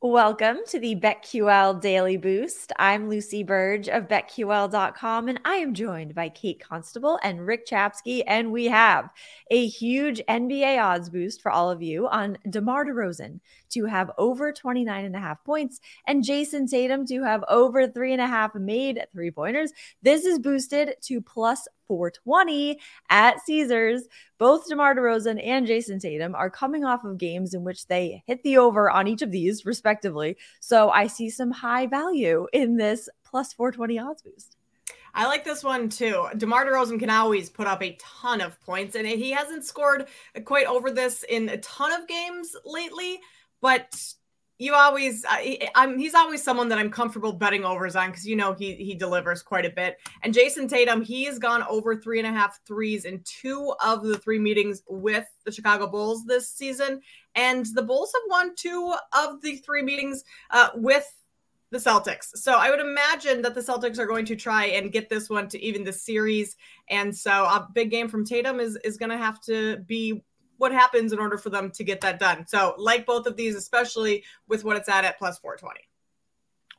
Welcome to the BetQL Daily Boost. I'm Lucy Burge of BetQL.com, and I am joined by Kate Constable and Rick Chapsky. And we have a huge NBA odds boost for all of you on DeMar DeRozan to have over 29 and a half points and Jayson Tatum to have over three and a half made three pointers. This is boosted to plus 420 at Caesars. Both DeMar DeRozan and Jayson Tatum are coming off of games in which they hit the over on each of these, respectively. So I see some high value in this plus 420 odds boost. I like this one too. DeMar DeRozan can always put up a ton of points, and he hasn't scored quite over this in a ton of games lately. But you always I, am he's always someone that I'm comfortable betting overs on because you know he he delivers quite a bit. And Jayson Tatum, he has gone over three and a half threes in two of the three meetings with the Chicago Bulls this season, and the Bulls have won two of the three meetings uh, with the Celtics. So I would imagine that the Celtics are going to try and get this one to even the series. And so a big game from Tatum is is going to have to be what happens in order for them to get that done. So, like both of these, especially with what it's at at plus 420.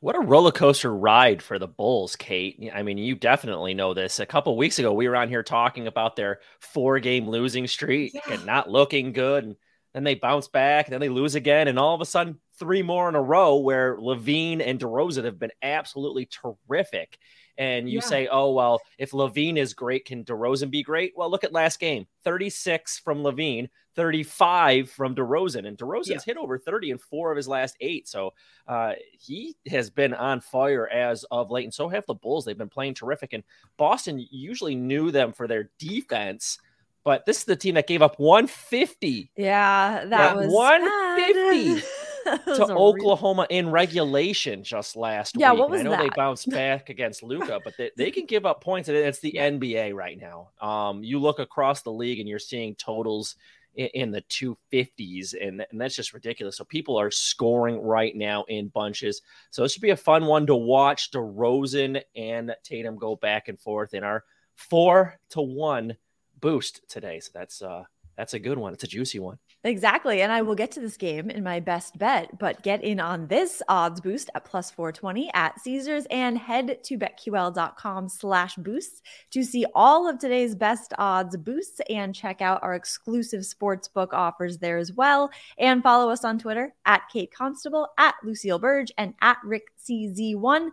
What a roller coaster ride for the Bulls, Kate. I mean, you definitely know this. A couple weeks ago, we were on here talking about their four game losing streak yeah. and not looking good. And then they bounce back, and then they lose again. And all of a sudden, three more in a row where LaVine and DeRozan have been absolutely terrific and you yeah. say, oh, well, if LaVine is great, can DeRozan be great? Well, look at last game 36 from LaVine, 35 from DeRozan. And DeRozan's yeah. hit over 30 in four of his last eight. So uh, he has been on fire as of late. And so have the Bulls. They've been playing terrific. And Boston usually knew them for their defense but this is the team that gave up 150. Yeah, that was 150. to Oklahoma real... in regulation just last yeah, week. What was I know that? they bounced back against Luka, but they, they can give up points. And it's the NBA right now. Um, you look across the league and you're seeing totals in, in the 250s, and, and that's just ridiculous. So people are scoring right now in bunches. So it should be a fun one to watch. DeRozan and Tatum go back and forth in our four to one boost today. So that's uh that's a good one. It's a juicy one. Exactly. And I will get to this game in my best bet, but get in on this odds boost at plus 420 at Caesars and head to betql.com slash boosts to see all of today's best odds boosts and check out our exclusive sportsbook offers there as well. And follow us on Twitter at Kate Constable, at Lucille Burge, and at Rick CZ1.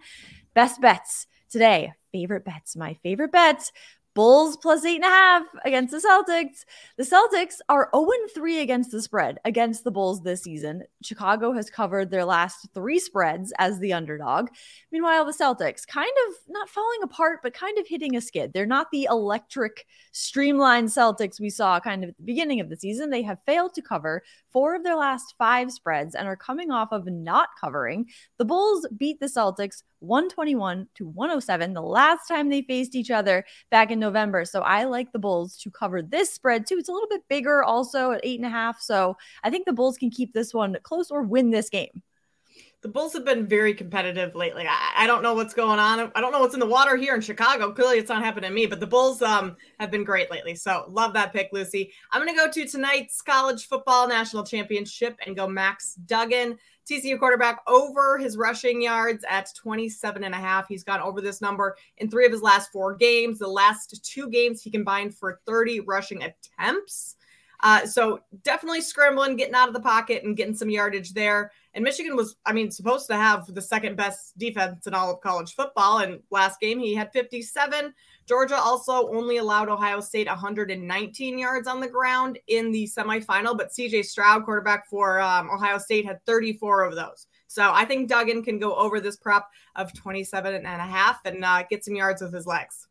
Best bets today. Favorite bets. My favorite bets Bulls plus eight and a half against the Celtics. The Celtics are 0 3 against the spread against the Bulls this season. Chicago has covered their last three spreads as the underdog. Meanwhile, the Celtics kind of not falling apart, but kind of hitting a skid. They're not the electric, streamlined Celtics we saw kind of at the beginning of the season. They have failed to cover four of their last five spreads and are coming off of not covering. The Bulls beat the Celtics 121 to 107 the last time they faced each other back in November. So I like the Bulls to cover this spread too. It's a little bit bigger also at eight and a half. So I think the Bulls can keep this one close or win this game. The Bulls have been very competitive lately. I, I, don't know what's going on. I don't know what's in the water here in Chicago. Clearly, it's not happening to me, but the Bulls um, have been great lately. So, love that pick, Lucy. I'm going to go to tonight's college football national championship and go Max Duggan TCU quarterback over his rushing yards at 27 and a half. He's gone over this number in three of his last four games. The last two games, he combined for 30 rushing attempts. Uh, so definitely scrambling, getting out of the pocket and getting some yardage there. And Michigan was, I mean, supposed to have the second best defense in all of college football. And last game, he had 57. Georgia also only allowed Ohio State 119 yards on the ground in the semifinal, but CJ Stroud, quarterback for um, Ohio State, had 34 of those. So I think Duggan can go over this prop of 27 and a half and uh, get some yards with his legs.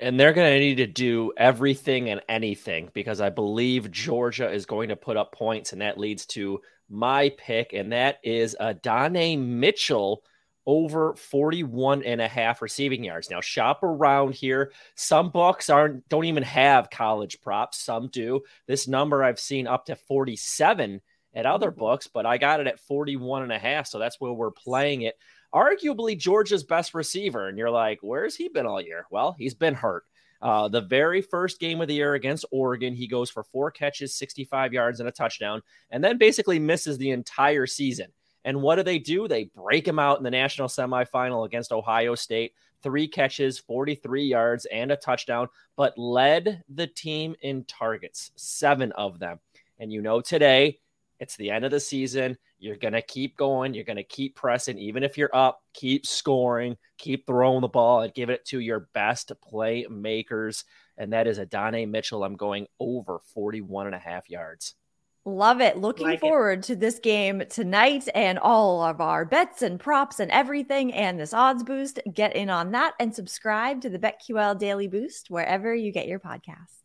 And they're going to need to do everything and anything because I believe Georgia is going to put up points, and that leads to my pick, and that is Adonai Mitchell over 41 and a half receiving yards. Now shop around here. Some books aren't don't even have college props, some do. This number I've seen up to 47 at other books, but I got it at 41 and a half, so that's where we're playing it. Arguably Georgia's best receiver and you're like, "Where's he been all year?" Well, he's been hurt. Uh, the very first game of the year against Oregon, he goes for four catches, 65 yards, and a touchdown, and then basically misses the entire season. And what do they do? They break him out in the national semifinal against Ohio State. Three catches, 43 yards, and a touchdown, but led the team in targets, seven of them. And you know, today it's the end of the season. You're going to keep going. You're going to keep pressing. Even if you're up, keep scoring, keep throwing the ball, and give it to your best playmakers. And that is Adonai Mitchell. I'm going over 41 and a half yards. Love it. Looking like forward it. to this game tonight and all of our bets and props and everything and this odds boost. Get in on that and subscribe to the BetQL Daily Boost wherever you get your podcasts.